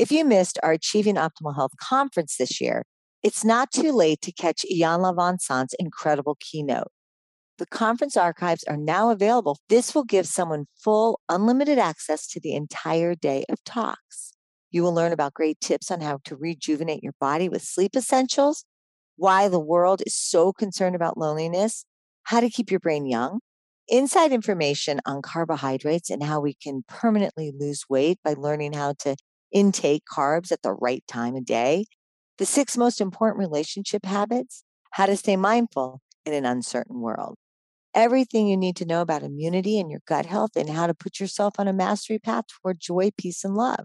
If you missed our Achieving Optimal Health conference this year, it's not too late to catch Iyanla Vanzant's incredible keynote. The conference archives are now available. This will give someone full, unlimited access to the entire day of talks. You will learn about great tips on how to rejuvenate your body with sleep essentials, why the world is so concerned about loneliness, how to keep your brain young, inside information on carbohydrates and how we can permanently lose weight by learning how to intake carbs at the right time of day, the six most important relationship habits, how to stay mindful in an uncertain world everything you need to know about immunity and your gut health and how to put yourself on a mastery path toward joy, peace, and love.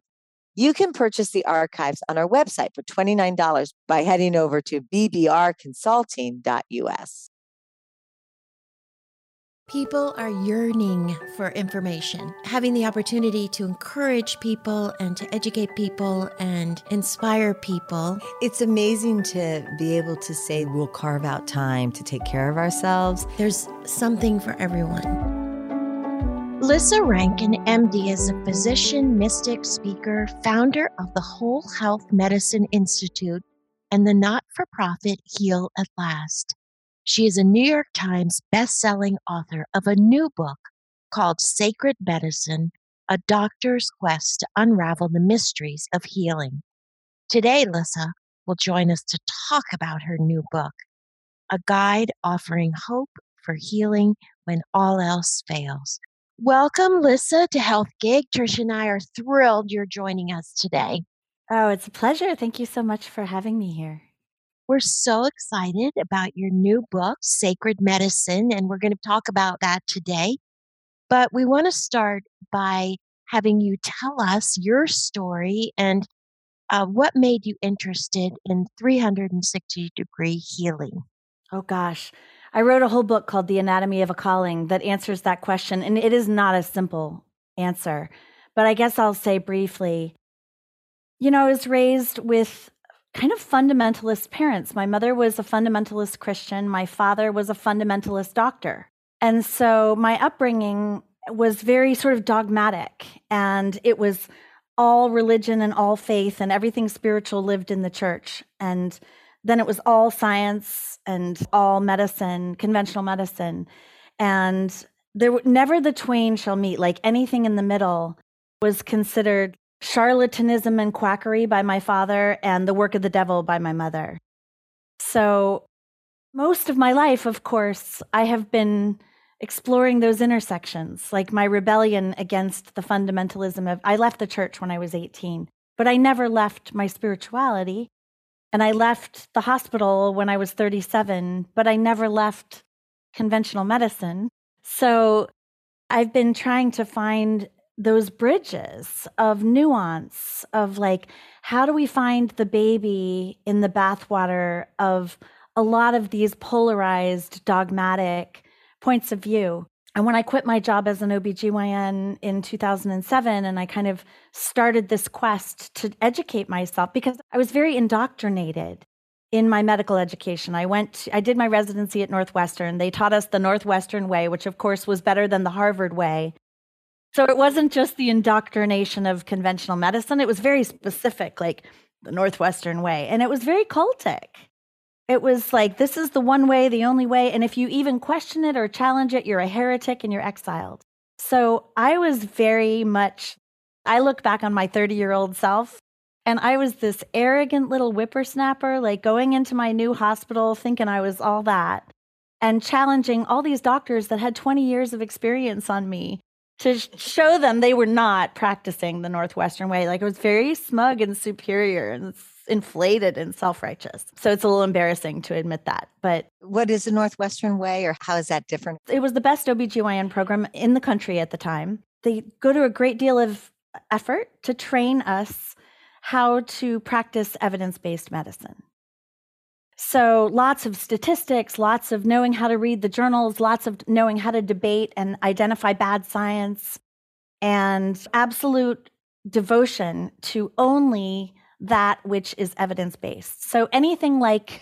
You can purchase the archives on our website for $29 by heading over to bbrconsulting.us. People are yearning for information. Having the opportunity to encourage people and to educate people and inspire people. It's amazing to be able to say we'll carve out time to take care of ourselves. There's something for everyone. Lissa Rankin, MD, is a physician, mystic, speaker, founder of the Whole Health Medicine Institute and the not for profit Heal at Last. She is a New York Times best-selling author of a new book called Sacred Medicine: A Doctor's Quest to Unravel the Mysteries of Healing. Today, Lissa will join us to talk about her new book, a guide offering hope for healing when all else fails. Welcome, Lissa, to Health Gig. Trish and I are thrilled you're joining us today. Oh, it's a pleasure. Thank you so much for having me here. We're so excited about your new book, Sacred Medicine, and we're going to talk about that today. But we want to start by having you tell us your story and uh, what made you interested in 360 degree healing. Oh, gosh. I wrote a whole book called The Anatomy of a Calling that answers that question. And it is not a simple answer. But I guess I'll say briefly you know, I was raised with kind of fundamentalist parents. My mother was a fundamentalist Christian, my father was a fundamentalist doctor. And so my upbringing was very sort of dogmatic, and it was all religion and all faith, and everything spiritual lived in the church. And then it was all science and all medicine, conventional medicine. And there never the twain shall meet, like anything in the middle was considered charlatanism and quackery by my father, and the work of the devil by my mother. So, most of my life, of course, I have been exploring those intersections, like my rebellion against the fundamentalism of. I left the church when I was 18, but I never left my spirituality. And I left the hospital when I was 37, but I never left conventional medicine. So I've been trying to find those bridges of nuance of like how do we find the baby in the bathwater of a lot of these polarized dogmatic points of view? And when i quit my job as an obgyn in 2007 and i kind of started this quest to educate myself because i was very indoctrinated in my medical education. I went i did my residency at northwestern. They taught us the northwestern way which of course was better than the harvard way so it wasn't just the indoctrination of conventional medicine, it was very specific, like the Northwestern way. And it was very cultic. It was like, this is the one way, the only way. And if you even question it or challenge it, you're a heretic and you're exiled. So I was very much, I look back on my 30 year old self and I was this arrogant little whippersnapper, like going into my new hospital thinking I was all that and challenging all these doctors that had 20 years of experience on me to show them they were not practicing the Northwestern way. Like it was very smug and superior and inflated and self righteous. So it's a little embarrassing to admit that. But what is the Northwestern way or how is that different? It was the best OBGYN program in the country at the time. They go to a great deal of effort to train us how to practice evidence based medicine. So, lots of statistics, lots of knowing how to read the journals, lots of knowing how to debate and identify bad science, and absolute devotion to only that which is evidence based. So, anything like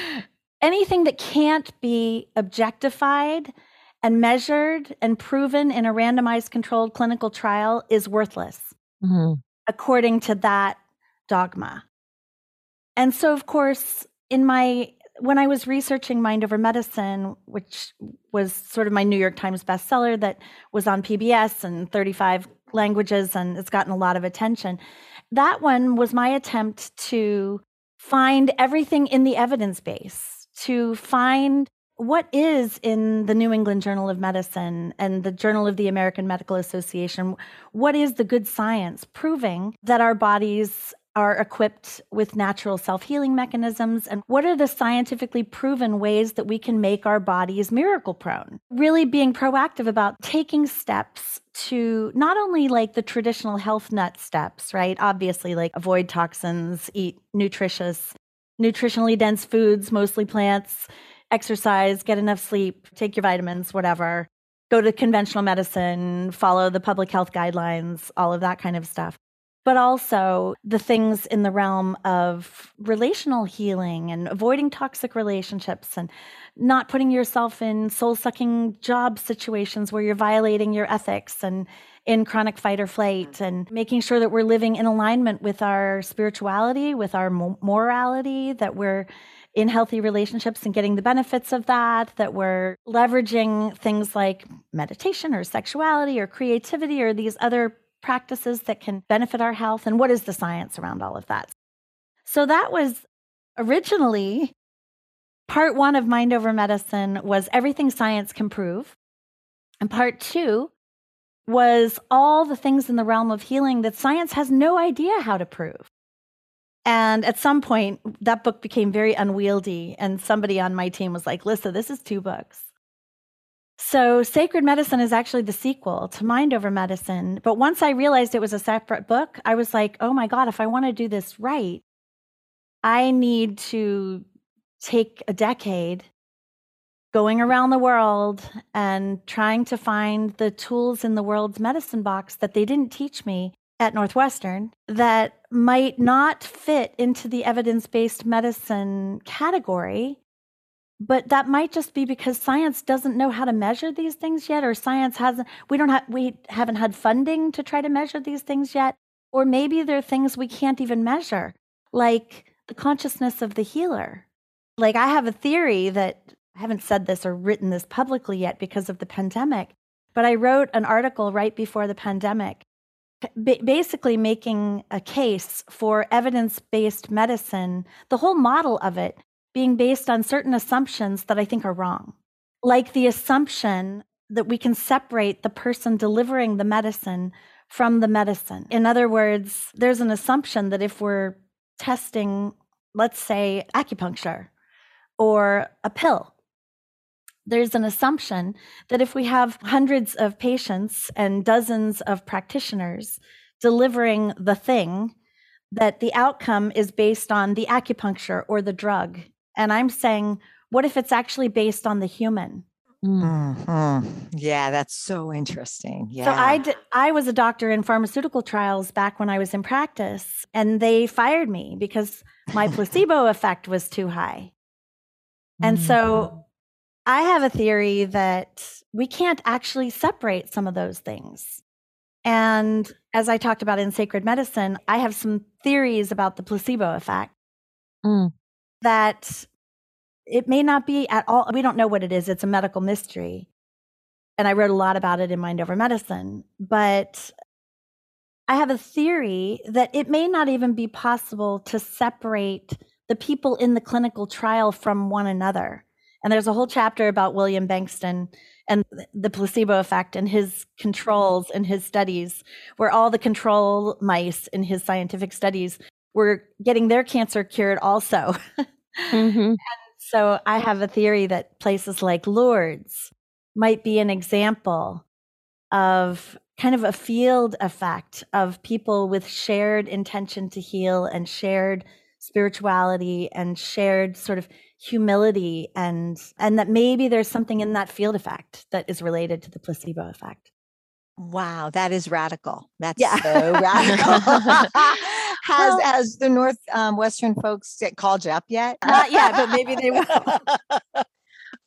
anything that can't be objectified and measured and proven in a randomized controlled clinical trial is worthless. Mm-hmm. according to that dogma. And so, of course, in my when I was researching Mind Over Medicine, which was sort of my New York Times bestseller that was on PBS and 35 languages and it's gotten a lot of attention, that one was my attempt to find everything in the evidence base, to find what is in the New England Journal of Medicine and the Journal of the American Medical Association, what is the good science proving that our bodies are equipped with natural self healing mechanisms? And what are the scientifically proven ways that we can make our bodies miracle prone? Really being proactive about taking steps to not only like the traditional health nut steps, right? Obviously, like avoid toxins, eat nutritious, nutritionally dense foods, mostly plants, exercise, get enough sleep, take your vitamins, whatever. Go to conventional medicine, follow the public health guidelines, all of that kind of stuff but also the things in the realm of relational healing and avoiding toxic relationships and not putting yourself in soul sucking job situations where you're violating your ethics and in chronic fight or flight mm. and making sure that we're living in alignment with our spirituality, with our morality, that we're in healthy relationships and getting the benefits of that, that we're leveraging things like meditation or sexuality or creativity or these other practices that can benefit our health and what is the science around all of that. So that was originally part 1 of mind over medicine was everything science can prove. And part 2 was all the things in the realm of healing that science has no idea how to prove. And at some point, that book became very unwieldy. And somebody on my team was like, Lissa, this is two books. So, Sacred Medicine is actually the sequel to Mind Over Medicine. But once I realized it was a separate book, I was like, oh my God, if I want to do this right, I need to take a decade going around the world and trying to find the tools in the world's medicine box that they didn't teach me at Northwestern that might not fit into the evidence based medicine category but that might just be because science doesn't know how to measure these things yet or science hasn't we don't have we haven't had funding to try to measure these things yet. Or maybe there are things we can't even measure like the consciousness of the healer. Like i have a theory that i haven't said this or written this publicly yet because of the pandemic but i wrote an article right before the pandemic basically making a case for evidence-based medicine the whole model of it being based on certain assumptions that I think are wrong. Like the assumption that we can separate the person delivering the medicine from the medicine. In other words, there's an assumption that if we're testing, let's say, acupuncture or a pill, there's an assumption that if we have hundreds of patients and dozens of practitioners delivering the thing, that the outcome is based on the acupuncture or the drug and I'm saying, what if it's actually based on the human? Mm-hmm. Yeah, that's so interesting. Yeah. So I did, I was a doctor in pharmaceutical trials back when I was in practice, and they fired me because my placebo effect was too high. And mm-hmm. so I have a theory that we can't actually separate some of those things. And as I talked about in sacred medicine, I have some theories about the placebo effect. Mm that it may not be at all, we don't know what it is. It's a medical mystery. And I wrote a lot about it in Mind Over Medicine. But I have a theory that it may not even be possible to separate the people in the clinical trial from one another. And there's a whole chapter about William Bengston and the placebo effect and his controls and his studies, where all the control mice in his scientific studies were getting their cancer cured also. mm-hmm. So I have a theory that places like Lourdes might be an example of kind of a field effect of people with shared intention to heal and shared spirituality and shared sort of humility and and that maybe there's something in that field effect that is related to the placebo effect Wow, that is radical. That's yeah. so radical. has well, has the northwestern um, Western folks called you up yet? Not yet, but maybe they will.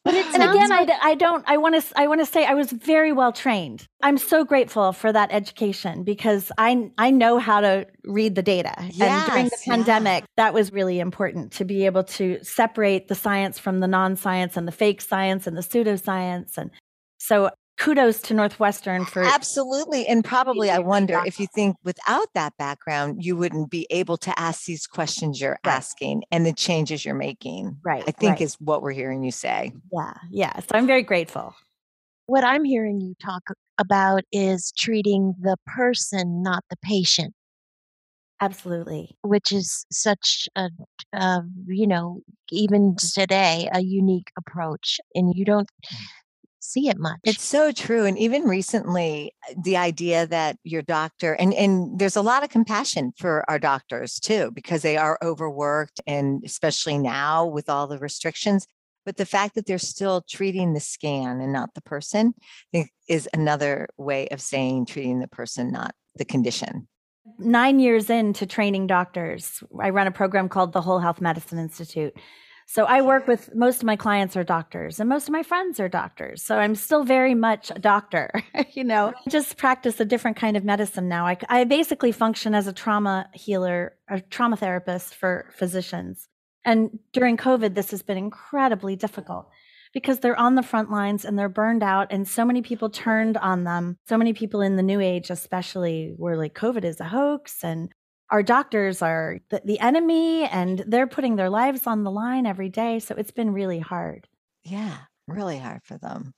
But and again, I, I don't. I want to. I want to say I was very well trained. I'm so grateful for that education because I I know how to read the data. Yes, and during the pandemic, yeah. that was really important to be able to separate the science from the non-science and the fake science and the pseudoscience. And so kudos to Northwestern for absolutely. And probably, I wonder if you think without that background, you wouldn't be able to ask these questions you're right. asking and the changes you're making. Right. I think right. is what we're hearing you say. Yeah. Yeah. So I'm very grateful. What I'm hearing you talk about is treating the person, not the patient. Absolutely. Which is such a, uh, you know, even today, a unique approach. And you don't see it much. It's so true. And even recently, uh, the idea that your doctor, and, and there's a lot of compassion for our doctors too, because they are overworked and especially now with all the restrictions. But the fact that they're still treating the scan and not the person is another way of saying treating the person, not the condition. Nine years into training doctors, I run a program called the Whole Health Medicine Institute so I work with most of my clients are doctors and most of my friends are doctors. So I'm still very much a doctor, you know, I just practice a different kind of medicine now. I, I basically function as a trauma healer, a trauma therapist for physicians. And during COVID, this has been incredibly difficult because they're on the front lines and they're burned out and so many people turned on them. So many people in the new age, especially were like, COVID is a hoax and our doctors are the, the, enemy and they're putting their lives on the line every day. So it's been really hard. Yeah, really hard for them.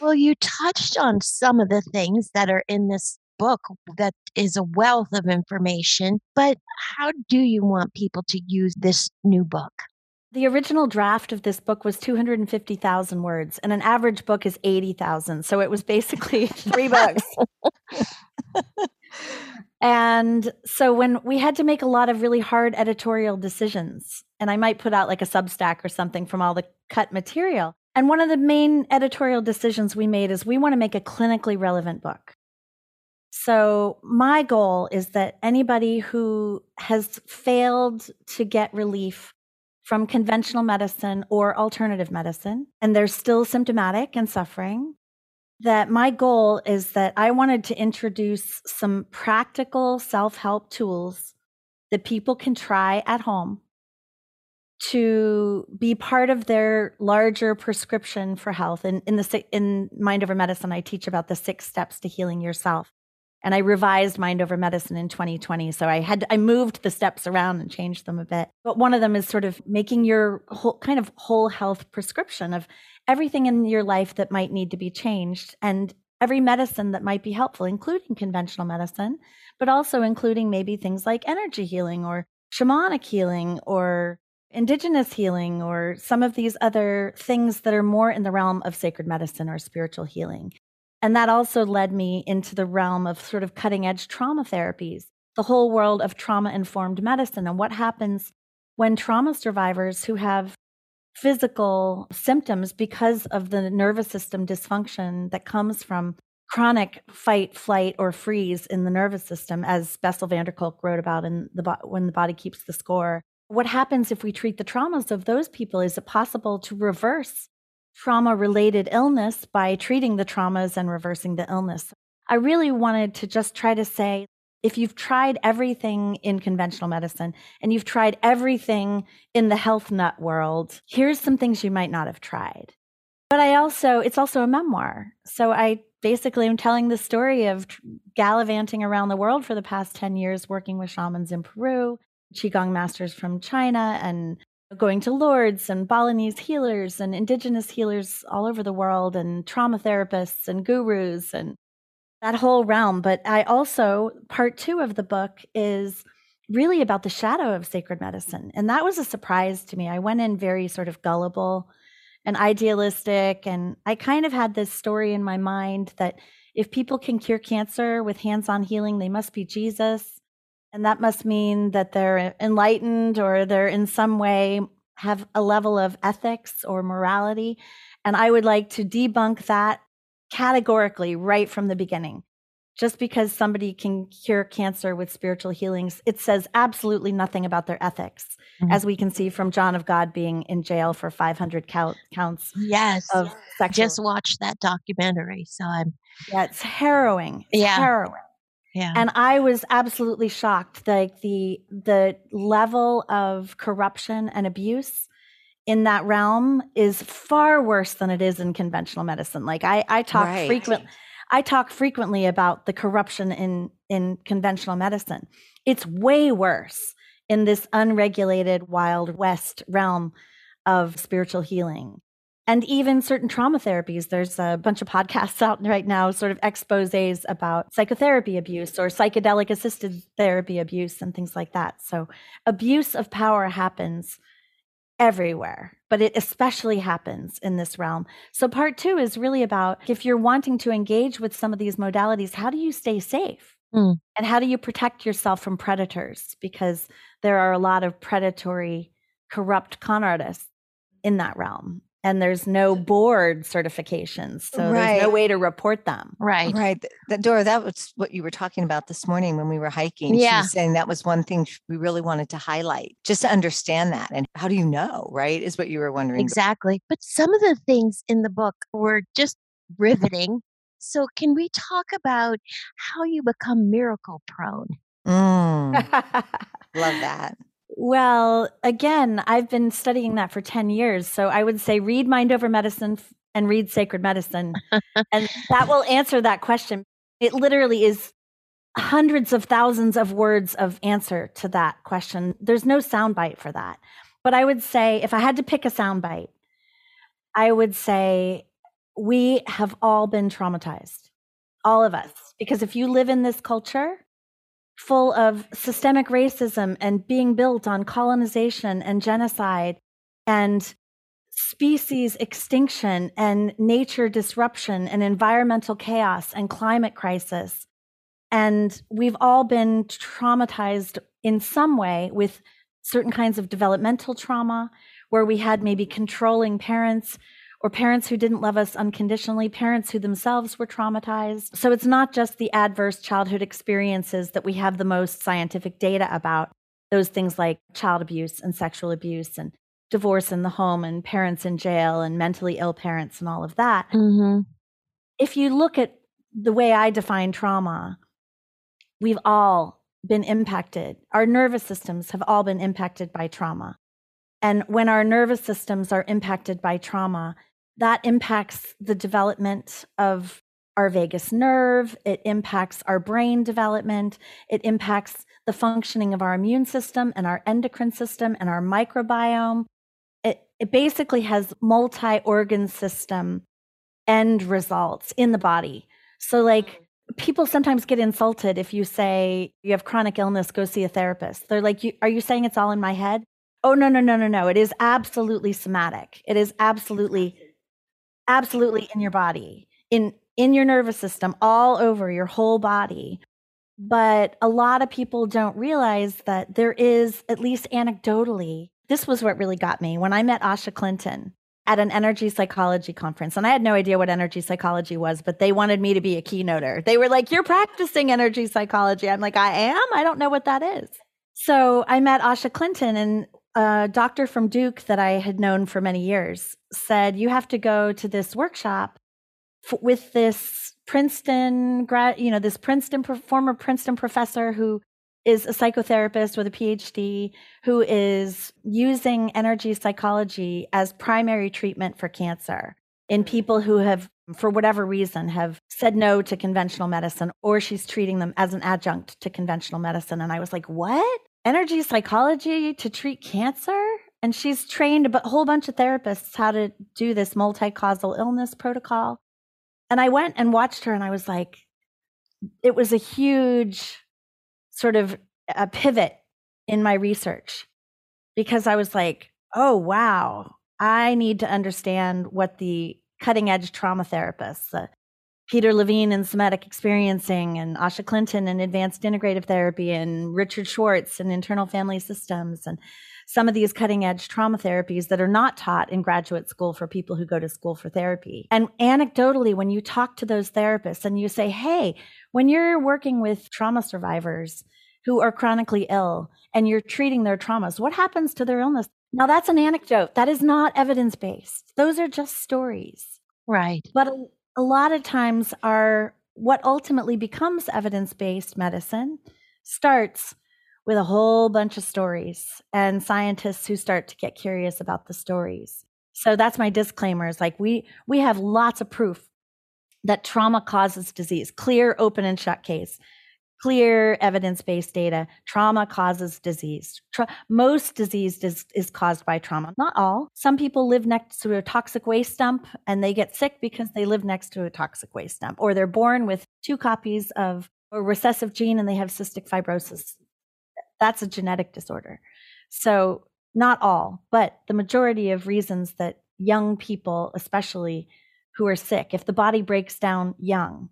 Well, you touched on some of the things that are in this book that is a wealth of information, but how do you want people to use this new book? The original draft of this book was 250,000 words, and an average book is 80,000. So it was basically three books. And so when we had to make a lot of really hard editorial decisions, and I might put out like a Substack or something from all the cut material. And one of the main editorial decisions we made is we want to make a clinically relevant book. So my goal is that anybody who has failed to get relief from conventional medicine or alternative medicine, and they're still symptomatic and suffering, that my goal is that I wanted to introduce some practical self help tools that people can try at home to be part of their larger prescription for health. And in the in Mind Over Medicine, I teach about the six steps to healing yourself. And I revised Mind Over Medicine in 2020. So I had I moved the steps around and changed them a bit. But one of them is sort of making your whole kind of whole health prescription of everything in your life that might need to be changed and every medicine that might be helpful, including conventional medicine, but also including maybe things like energy healing or shamanic healing or indigenous healing or some of these other things that are more in the realm of sacred medicine or spiritual healing. And that also led me into the realm of sort of cutting edge trauma therapies, the whole world of trauma informed medicine and what happens when trauma survivors who have physical symptoms because of the nervous system dysfunction that comes from chronic fight, flight, or freeze in the nervous system, as Bessel van der Kolk wrote about in the Bo- when the body keeps the score. What happens if we treat the traumas of those people? Is it possible to reverse trauma related illness by treating the traumas and reversing the illness? I really wanted to just try to say if you've tried everything in conventional medicine and you've tried everything in the health nut world, here's some things you might not have tried. But I also, it's also a memoir. So I basically am telling the story of gallivanting around the world for the past 10 years, working with shamans in Peru, Qigong masters from China, and going to Lourdes and Balinese healers and indigenous healers all over the world, and trauma therapists and gurus and that whole realm. But I also, part two of the book is really about the shadow of sacred medicine. And that was a surprise to me. I went in very sort of gullible and idealistic. And I kind of had this story in my mind that if people can cure cancer with hands on healing, they must be Jesus. And that must mean that they're enlightened or they're in some way have a level of ethics or morality. And I would like to debunk that categorically right from the beginning. just because somebody can cure cancer with spiritual healings, it says absolutely nothing about their ethics, mm-hmm. as we can see from John of God being in jail for 500 count, counts. Yes. Of sexual. Just watched that documentary. So I'm. Yeah, it's harrowing. It's yeah. harrowing. Yeah. And I was absolutely shocked. Like the the level of corruption and abuse in that realm is far worse than it is in conventional medicine. Like I, I talk right. frequently I talk frequently about the corruption in in conventional medicine. It's way worse in this unregulated wild west realm of spiritual healing. And even certain trauma therapies, there's a bunch of podcasts out right now, sort of exposes about psychotherapy abuse or psychedelic assisted therapy abuse and things like that. So, abuse of power happens everywhere, but it especially happens in this realm. So, part two is really about if you're wanting to engage with some of these modalities, how do you stay safe? Mm. And how do you protect yourself from predators? Because there are a lot of predatory, corrupt con artists in that realm and there's no board certifications so right. there's no way to report them. Right. Right. That Doro that was what you were talking about this morning when we were hiking. Yeah. she was saying that was one thing we really wanted to highlight just to understand that and how do you know right is what you were wondering exactly. But some of the things in the book were just riveting. So can we talk about how you become miracle prone mm. love that well, again, I've been studying that for 10 years. So I would say read Mind Over Medicine and read Sacred Medicine. and that will answer that question. It literally is hundreds of thousands of words of answer to that question. There's no soundbite for that. But I would say if I had to pick a soundbite, I would say we have all been traumatized, all of us. Because if you live in this culture, full of systemic racism and being built on colonization and genocide and species extinction and nature disruption and environmental chaos and climate crisis. And we've all been traumatized in some way with certain kinds of developmental trauma, where we had maybe controlling parents or parents who didn't love us unconditionally, parents who themselves were traumatized. So it's not just the adverse childhood experiences that we have the most scientific data about, those things like child abuse and sexual abuse and divorce in the home and parents in jail and mentally ill parents and all of that. Mm-hmm. If you look at the way I define trauma, we've all been impacted. Our nervous systems have all been impacted by trauma. And when our nervous systems are impacted by trauma, that impacts the development of our vagus nerve, it impacts our brain development, it impacts the functioning of our immune system and our endocrine system and our microbiome. It, it basically has multi organ system end results in the body. So, like, people sometimes get insulted if you say you have chronic illness, go see a therapist. They're like, Are you saying it's all in my head? Oh, no, no, no, no, no. It is absolutely somatic. It is absolutely absolutely in your body, in in your nervous system, all over your whole body. But a lot of people don't realize that there is, at least anecdotally, this was what really got me when I met Asha Clinton at an energy psychology conference. And I had no idea what energy psychology was, but they wanted me to be a keynoter. They were like, You're practicing energy psychology. I'm like, I am? I don't know what that is. So I met Asha Clinton, and a doctor from Duke that I had known for many years said, You have to go to this workshop f- with this Princeton grad, you know, this Princeton, former Princeton professor who is a psychotherapist with a PhD who is using energy psychology as primary treatment for cancer in people who have, for whatever reason, have said no to conventional medicine, or she's treating them as an adjunct to conventional medicine. And I was like, what? energy psychology to treat cancer. And she's trained a whole bunch of therapists how to do this multi causal illness protocol. And I went and watched her, and I was like, it was a huge sort of a pivot in my research because I was like, oh, wow, I need to understand what the cutting edge trauma therapists, the Peter Levine in somatic experiencing and Asha Clinton in advanced integrative therapy and Richard Schwartz in internal family systems and some of these cutting edge trauma therapies that are not taught in graduate school for people who go to school for therapy. And anecdotally, when you talk to those therapists and you say, hey, when you're working with trauma survivors who are chronically ill and you're treating their traumas, what happens to their illness? Now, that's an anecdote. That is not evidence based. Those are just stories. Right. But a, a lot of times, our what ultimately becomes evidence based medicine starts with a whole bunch of stories and scientists who start to get curious about the stories. So that's my disclaimer is Like we we have lots of proof that trauma causes disease. Clear, open and shut case. Clear evidence-based data. Trauma causes disease. Tra- most disease is, is caused by trauma. Not all. Some people live next to a toxic waste dump and they get sick because they live next to a toxic waste dump, or they're born with two copies of a recessive gene and they have cystic fibrosis that's a genetic disorder. So, not all, but the majority of reasons that young people, especially who are sick, if the body breaks down young,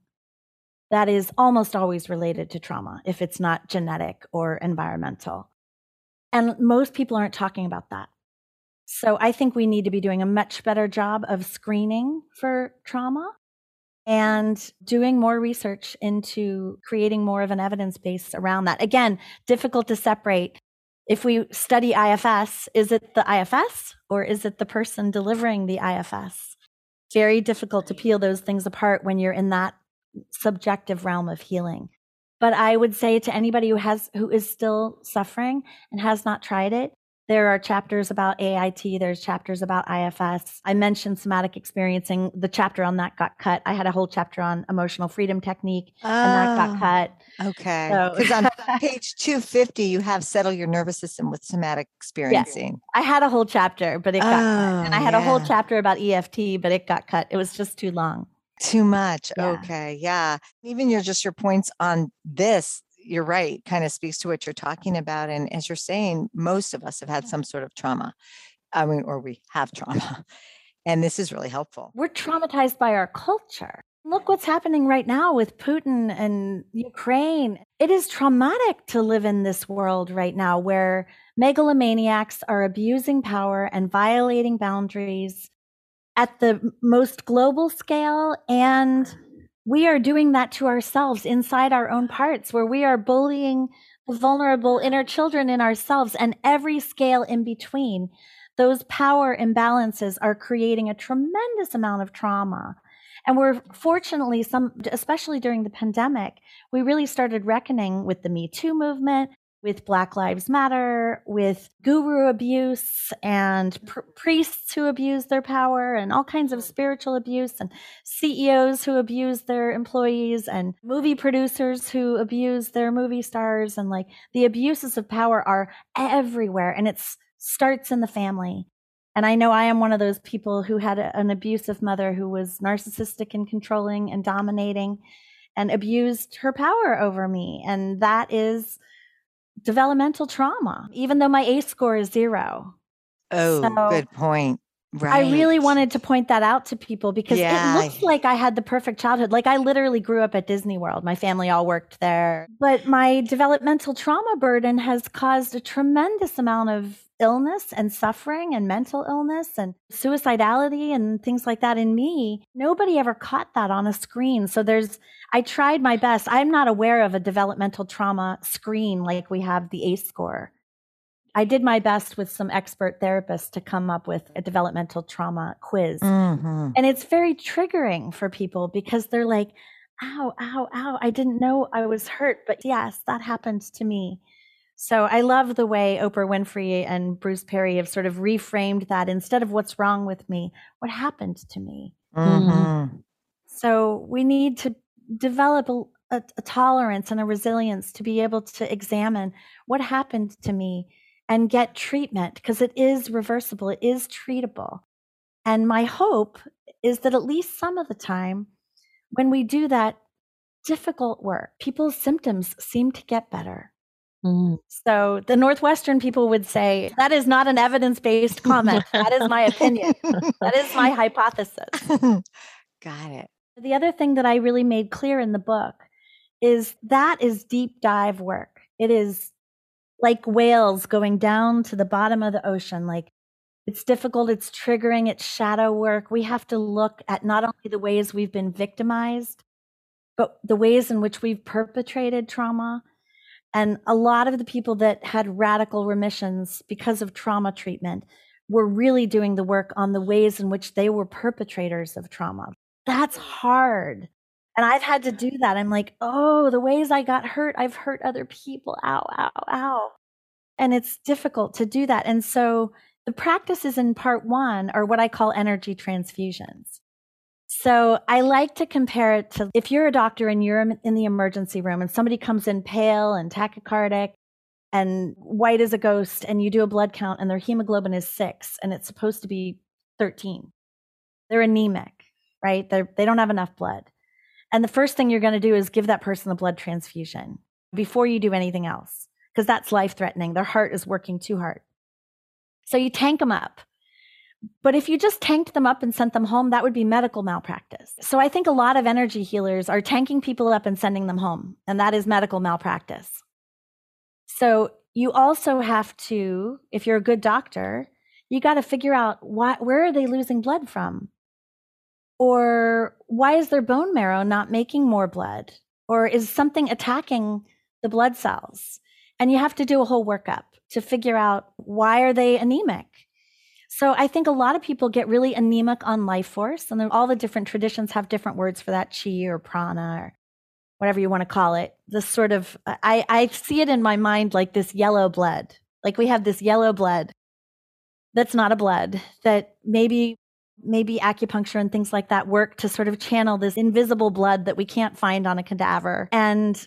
that is almost always related to trauma if it's not genetic or environmental. And most people aren't talking about that. So I think we need to be doing a much better job of screening for trauma and doing more research into creating more of an evidence base around that. Again, difficult to separate. If we study IFS, is it the IFS or is it the person delivering the IFS? Very difficult to peel those things apart when you're in that subjective realm of healing. But I would say to anybody who has who is still suffering and has not tried it, there are chapters about AIT, there's chapters about IFS. I mentioned somatic experiencing. The chapter on that got cut. I had a whole chapter on emotional freedom technique, oh, and that got oh, cut. Okay. Because so. on page 250, you have settle your nervous system with somatic experiencing. I had a whole chapter, but it got oh, cut. And I had yeah. a whole oh, chapter about EFT, but it got cut. It was just too long. Too much. Yeah. Okay. Yeah. Even your just your points on this you're right, kind of speaks to what you're talking about. And as you're saying, most of us have had some sort of trauma. I mean, or we have trauma. And this is really helpful. We're traumatized by our culture. Look what's happening right now with Putin and Ukraine. It is traumatic to live in this world right now where megalomaniacs are abusing power and violating boundaries at the most global scale and we are doing that to ourselves inside our own parts, where we are bullying the vulnerable inner children in ourselves and every scale in between. Those power imbalances are creating a tremendous amount of trauma. And we're fortunately, some, especially during the pandemic, we really started reckoning with the Me Too movement, with Black Lives Matter, with guru abuse and pr- priests who abuse their power and all kinds of spiritual abuse and CEOs who abuse their employees and movie producers who abuse their movie stars and like the abuses of power are everywhere and it starts in the family. And I know I am one of those people who had a, an abusive mother who was narcissistic and controlling and dominating and abused her power over me. And that is developmental trauma, even though my ACE score is zero. Oh, so good point. Right. I really wanted to point that out to people because yeah. it looks like I had the perfect childhood. Like I literally grew up at Disney World. My family all worked there. But my developmental trauma burden has caused a tremendous amount of illness and suffering and mental illness and suicidality and things like that in me. Nobody ever caught that on a screen. So there's, I tried my best. I'm not aware of a developmental trauma screen like we have the ACE score. I did my best with some expert therapists to come up with a developmental trauma quiz. Mm-hmm. And it's very triggering for people because they're like, ow, ow, ow, I didn't know I was hurt. But yes, that happened to me. So I love the way Oprah Winfrey and Bruce Perry have sort of reframed that instead of what's wrong with me, what happened to me. Mm-hmm. So we need to develop a, a, a, tolerance and a resilience to be able to examine what happened to me and get treatment because it is reversible, it is treatable. And my hope is that at least some of the time, when we do that difficult work, people's symptoms seem to get better. Mm. So the Northwestern people would say that is not an evidence based comment. that is my opinion. that is my hypothesis. Got it. The other thing that I really made clear in the book is that is deep dive work. It is like whales going down to the bottom of the ocean. Like it's difficult, it's triggering, it's shadow work. We have to look at not only the ways we've been victimized, but the ways in which we've perpetrated trauma. And a lot of the people that had radical remissions because of trauma treatment were really doing the work on the ways in which they were perpetrators of trauma. That's hard. And I've had to do that. I'm like, oh, the ways I got hurt, I've hurt other people. Ow, ow, ow. And it's difficult to do that. And so the practices in part one are what I call energy transfusions. So I like to compare it to if you're a doctor and you're in the emergency room and somebody comes in pale and tachycardic and white as a ghost and you do a blood count and their hemoglobin is six and it's supposed to be 13. They're anemic, right? They're, they don't have enough blood. And the first thing you're going to do is give that person a blood transfusion before you do anything else, because that's life threatening. Their heart is working too hard. So you tank them up. But if you just tanked them up and sent them home, that would be medical malpractice. So I think a lot of energy healers are tanking people up and sending them home, and that is medical malpractice. So you also have to, if you're a good doctor, you got to figure out where are they losing blood from? Or why is their bone marrow not making more blood? Or is something attacking the blood cells? And you have to do a whole workup to figure out why are they anemic? So I think a lot of people get really anemic on life force, and all the different traditions have different words for that chi or prana or whatever you want to call it. This sort of I, I see it in my mind like this yellow blood. Like we have this yellow blood that's not a blood that maybe maybe acupuncture and things like that work to sort of channel this invisible blood that we can't find on a cadaver. And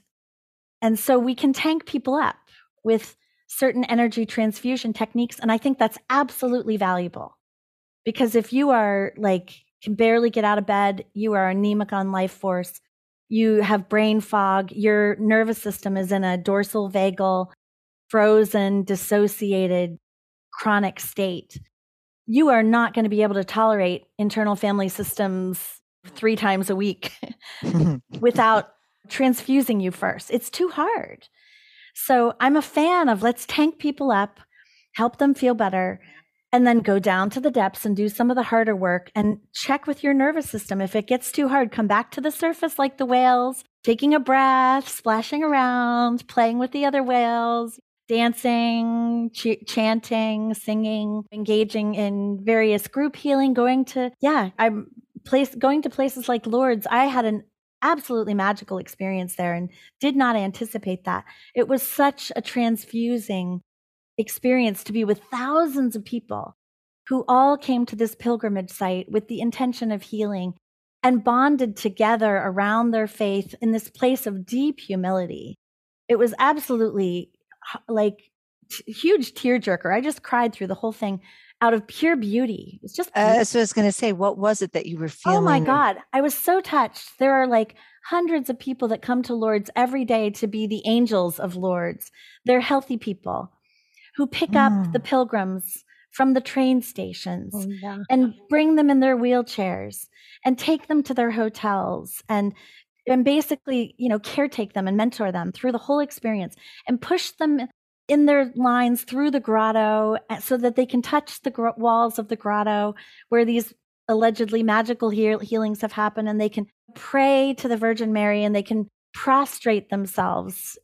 and so we can tank people up with certain energy transfusion techniques and i think that's absolutely valuable. Because if you are like can barely get out of bed you are anemic on life force you have brain fog your nervous system is in a dorsal vagal frozen dissociated chronic state you are not going to be able to tolerate internal family systems three times a week without transfusing you first. It's too hard. So I'm a fan of let's tank people up, help them feel better, and then go down to the depths and do some of the harder work and check with your nervous system. If it gets too hard, come back to the surface like the whales, taking a breath, splashing around, playing with the other whales, dancing, ch- chanting, singing, engaging in various group healing, going to, yeah, I'm place going to places like Lourdes. I had an absolutely magical experience there and did not anticipate that. It was such a transfusing experience to be with thousands of people who all came to this pilgrimage site with the intention of healing and bonded together around their faith in this place of deep humility. It was absolutely like t- huge tearjerker. I just cried through the whole thing out of pure beauty. It's just uh, so I was going to say, what was it that you were feeling? Oh my God. I was so touched. There are like hundreds of people that come to Lourdes every day to be the angels of Lourdes. They're healthy people who pick mm. up the mm. pilgrims from the train stations oh, yeah. and bring them in their wheelchairs and take them to their hotels and and basically, you know, caretake them and mentor them through the whole experience and push them in their lines through the grotto eh, so that they can touch the gr- walls of the grotto where these allegedly magical healings have happened and they can pray to the Virgin Mary and they can prostrate themselves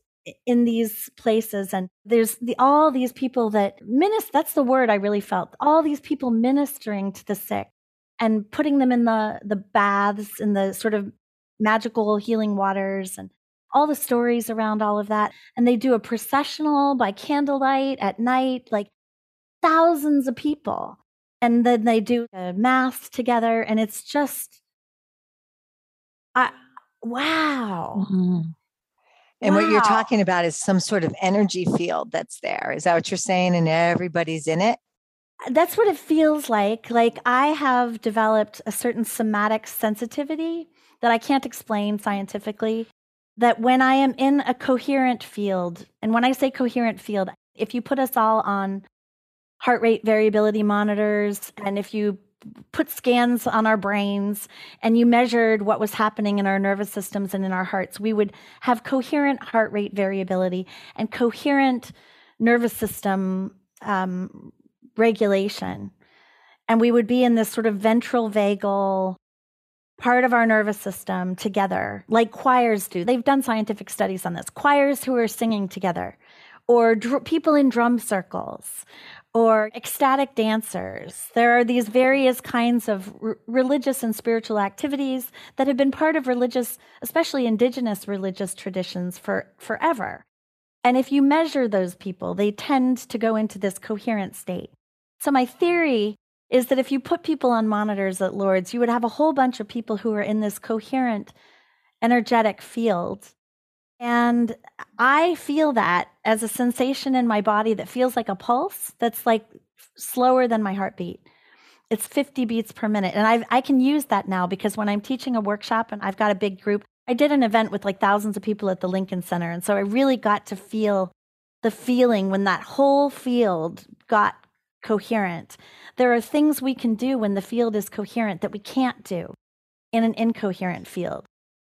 in these places. And there's the all these people that minister that's the word i really felt all these people ministering to the sick and putting them in the the baths in the sort of magical healing waters and all the stories around all of that. And they do a processional by candlelight at night, like thousands of people. And then they do a mass together. And it's just, I, wow. Mm-hmm. And wow. what you're talking about is some sort of energy field that's there. Is that what you're saying? And everybody's in it? That's what it feels like. Like I have developed a certain somatic sensitivity that I can't explain scientifically. That when I am in a coherent field, and when I say coherent field, if you put us all on heart rate variability monitors, and if you put scans on our brains and you measured what was happening in our nervous systems and in our hearts, we would have coherent heart rate variability and coherent nervous system um, regulation. And we would be in this sort of ventral vagal part of our nervous system together, like choirs do. They've done scientific studies on this. Choirs who are singing together, or dr- people in drum circles, or ecstatic dancers. There are these various kinds of r- religious and spiritual activities that have been part of religious, especially indigenous religious traditions for forever. And if you measure those people, they tend to go into this coherent state. So my theory is that if you put people on monitors at Lourdes, you would have a whole bunch of people who are in this coherent, energetic field. And I feel that as a sensation in my body that feels like a pulse that's like slower than my heartbeat. It's 50 beats per minute. And i I can use that now because when I'm teaching a workshop and I've got a big group, I did an event with like thousands of people at the Lincoln Center. And so I really got to feel the feeling when that whole field got coherent. There are things we can do when the field is coherent that we can't do in an incoherent field.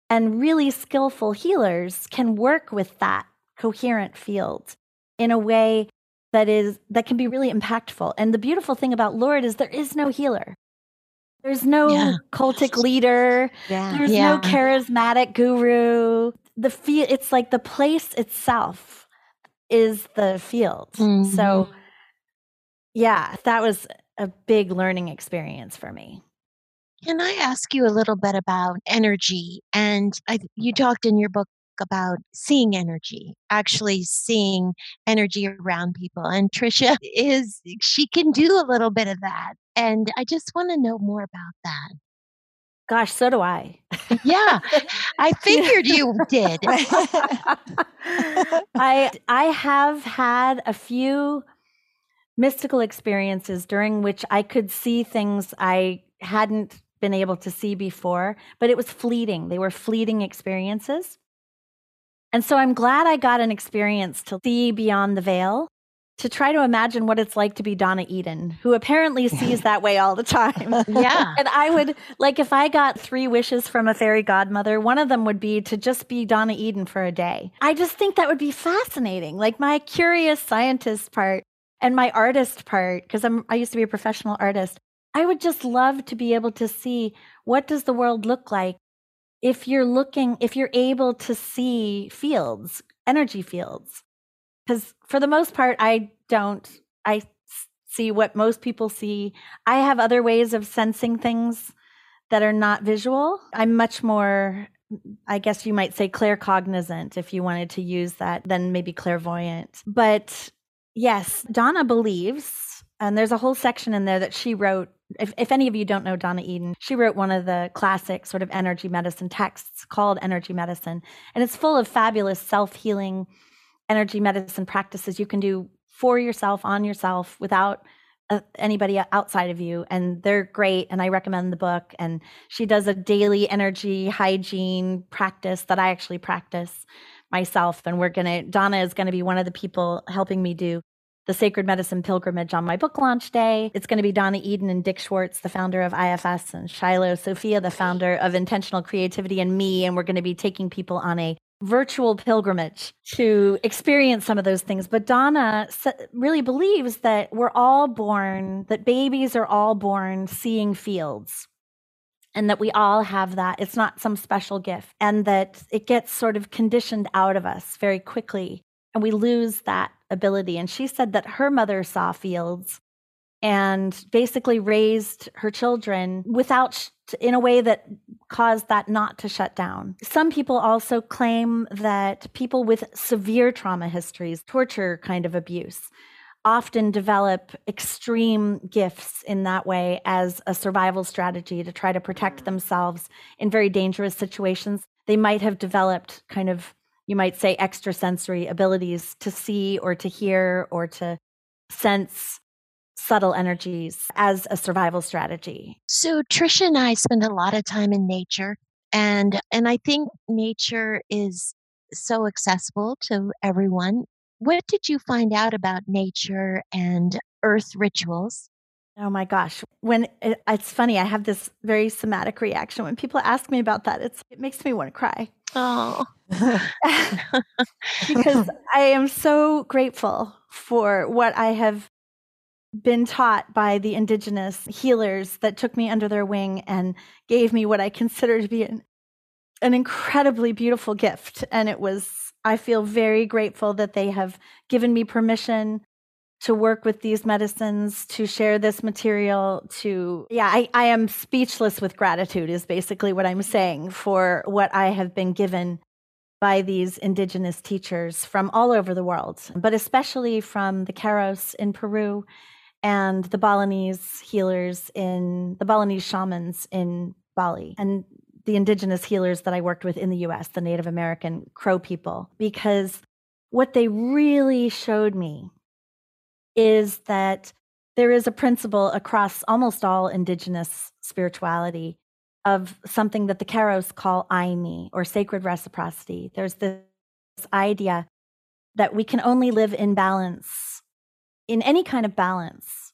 And really skillful healers can work with that coherent field in a way that is that can be really impactful. And the beautiful thing about Lourdes is there is no healer. There's no yeah. cultic leader. Yeah. There's yeah. no charismatic guru. The feel it's like the place itself is the field. Mm-hmm. So yeah, that was a big learning experience for me. Can I ask you a little bit about energy? And I, you talked in your book about seeing energy, actually seeing energy around people. And Tricia is, she can do a little bit of that. And I just want to know more about that. Gosh, so do I. yeah, I figured you did. I I have had a few mystical experiences during which I could see things I hadn't been able to see before, but it was fleeting. They were fleeting experiences. And so I'm glad I got an experience to see beyond the veil, to try to imagine what it's like to be Donna Eden, who apparently sees that way all the time. yeah. and I would, like, if I got three wishes from a fairy godmother, one of them would be to just be Donna Eden for a day. I just think that would be fascinating. Like, my curious scientist part and my artist part because i'm i used to be a professional artist i would just love to be able to see what does the world look like if you're looking if you're able to see fields energy fields. Because for the most part i don't i see what most people see. I have other ways of sensing things that are not visual. I'm much more I guess you might say claircognizant if you wanted to use that, than maybe clairvoyant. But Yes, Donna believes, and there's a whole section in there that she wrote. If, if any of you don't know Donna Eden, she wrote one of the classic sort of energy medicine texts called Energy Medicine. And it's full of fabulous self healing energy medicine practices you can do for yourself, on yourself, without uh, anybody outside of you. And they're great. And I recommend the book. And she does a daily energy hygiene practice that I actually practice myself. And we're going to, Donna is going to be one of the people helping me do the Sacred Medicine Pilgrimage on my book launch day. It's going to be Donna Eden and Dick Schwartz, the founder of IFS, and Shiloh Sophia, the founder of Intentional Creativity, and me. And we're going to be taking people on a virtual pilgrimage to experience some of those things. But Donna really believes that we're all born, that babies are all born seeing fields and that we all have that. It's not some special gift, and that it gets sort of conditioned out of us very quickly, and we lose that ability. And she said that her mother saw fields and basically raised her children without in a way that caused that not to shut down. Some people also claim that people with severe trauma histories, torture kind of abuse, often develop extreme gifts in that way as a survival strategy to try to protect mm. themselves in very dangerous situations. They might have developed kind of, you might say, extrasensory abilities to see or to hear or to sense subtle energies as a survival strategy. So Tricia and I spend a lot of time in nature and and I think nature is so accessible to everyone what did you find out about nature and earth rituals? Oh my gosh. When it, it's funny, I have this very somatic reaction when people ask me about that. It's it makes me want to cry. Oh. because I am so grateful for what I have been taught by the indigenous healers that took me under their wing and gave me what I consider to be an, an incredibly beautiful gift. And it was, I feel very grateful that they have given me permission to work with these medicines, to share this material, to, yeah, I, I am speechless with gratitude, is basically what I'm saying for what I have been given by these indigenous teachers from all over the world, but especially from the Queros in Peru and the Balinese healers in the Balinese shamans in Bali. And the indigenous healers that I worked with in the US, the Native American Crow people, because what they really showed me is that there is a principle across almost all indigenous spirituality of something that the Queros call Ayni or sacred reciprocity. There's this idea that we can only live in balance, in any kind of balance,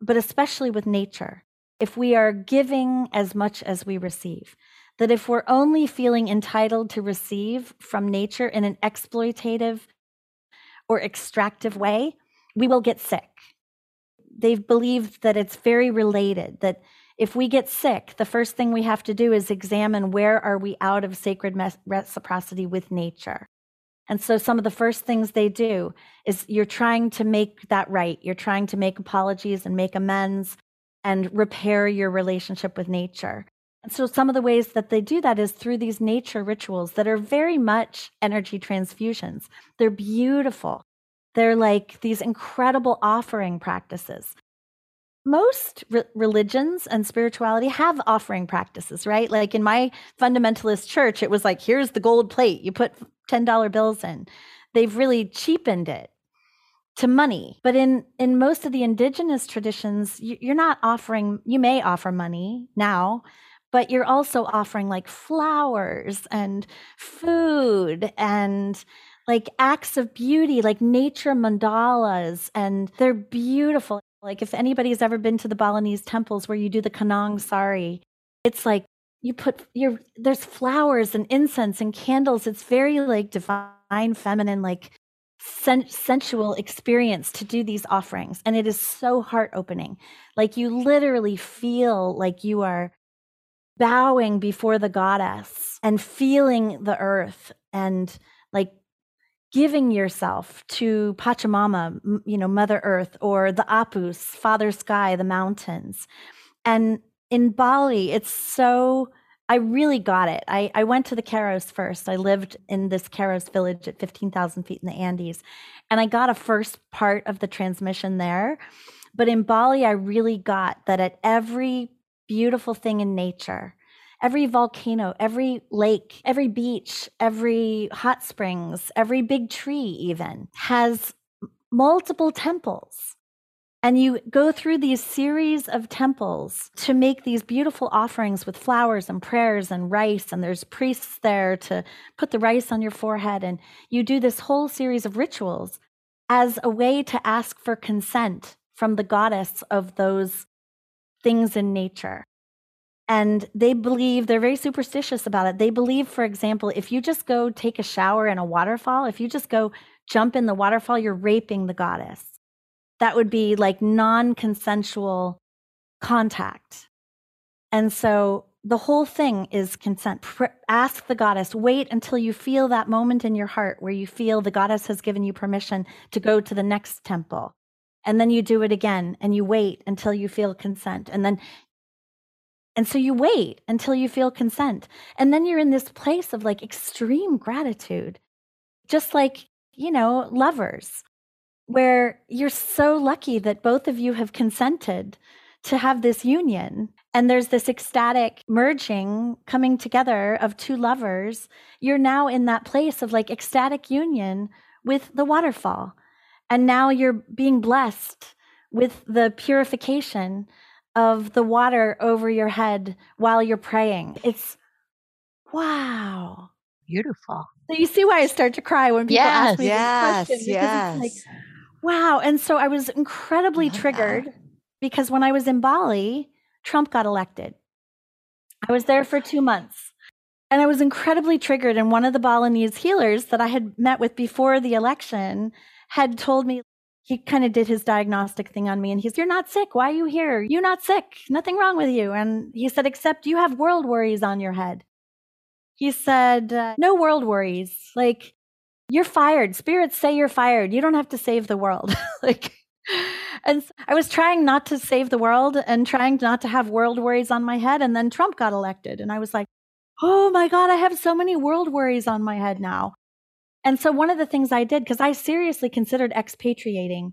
but especially with nature, if we are giving as much as we receive. That if we're only feeling entitled to receive from nature in an exploitative or extractive way, we will get sick. They've believed that it's very related, that if we get sick, the first thing we have to do is examine where are we out of sacred reciprocity with nature. And so some of the first things they do is you're trying to make that right. You're trying to make apologies and make amends and repair your relationship with nature. And so some of the ways that they do that is through these nature rituals that are very much energy transfusions. They're beautiful. They're like these incredible offering practices. Most re- religions and spirituality have offering practices, right? Like in my fundamentalist church, it was like, here's the gold plate, you put $10 bills in. They've really cheapened it to money. But in, in most of the indigenous traditions, you're not offering, you may offer money now, but you're also offering like flowers and food and like acts of beauty, like nature mandalas, and they're beautiful. Like if anybody's ever been to the Balinese temples where you do the Canang Sari, it's like you put your there's flowers and incense and candles. It's very like divine, feminine, like sen- sensual experience to do these offerings, and it is so heart opening. Like you literally feel like you are bowing before the goddess and feeling the earth and like giving yourself to Pachamama, you know, Mother Earth, or the Apus, Father Sky, the mountains. And in Bali, it's so, I really got it. I, I went to the Queros first. I lived in this Queros village at 15,000 feet in the Andes. And I got a first part of the transmission there. But in Bali, I really got that at every beautiful thing in nature, every volcano, every lake, every beach, every hot springs, every big tree, even has multiple temples. And you go through these series of temples to make these beautiful offerings with flowers and prayers and rice. And there's priests there to put the rice on your forehead. And you do this whole series of rituals as a way to ask for consent from the goddess of those things in nature. And they believe, they're very superstitious about it. They believe, for example, if you just go take a shower in a waterfall, if you just go jump in the waterfall, you're raping the goddess. That would be like non consensual contact. And so the whole thing is consent. ask the goddess, wait until you feel that moment in your heart where you feel the goddess has given you permission to go to the next temple. And then you do it again and you wait until you feel consent. And then and so you wait until you feel consent. And then you're in this place of like extreme gratitude, just like, you know, lovers, where you're so lucky that both of you have consented to have this union. And there's this ecstatic merging, coming together of two lovers. You're now in that place of like ecstatic union with the waterfall. And now you're being blessed with the purification of the water over your head while you're praying. It's wow. Beautiful. So you see why I start to cry when people yes, ask me yes, this question. Yes. Like, wow. And so I was incredibly triggered. That. because when I was in Bali, Trump got elected. I was there for two months. And I was incredibly triggered. And one of the Balinese healers that I had met with before the election had told me, he kind of did his diagnostic thing on me and he's, You're not sick. Why are you here? You're not sick. Nothing wrong with you. And he said, Except you have world worries on your head. He said, uh, No world worries. Like, you're fired. Spirits say you're fired. You don't have to save the world. like, and I was trying not to save the world and trying not to have world worries on my head. And then Trump got elected. And I was like, oh my God, I have so many world worries on my head now. And so one of the things I did, because I seriously considered expatriating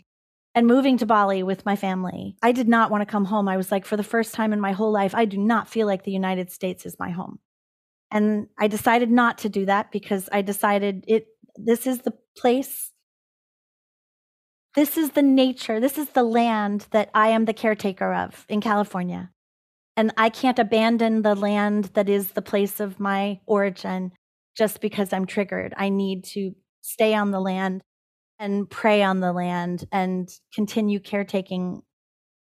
and moving to Bali with my family, I did not want to come home. I was like, for the first time in my whole life, I do not feel like the United States is my home. And I decided not to do that because I decided it, this is the place this is the nature, this is the land that I am the caretaker of in California. And I can't abandon the land that is the place of my origin just because I'm triggered. I need to stay on the land and pray on the land and continue caretaking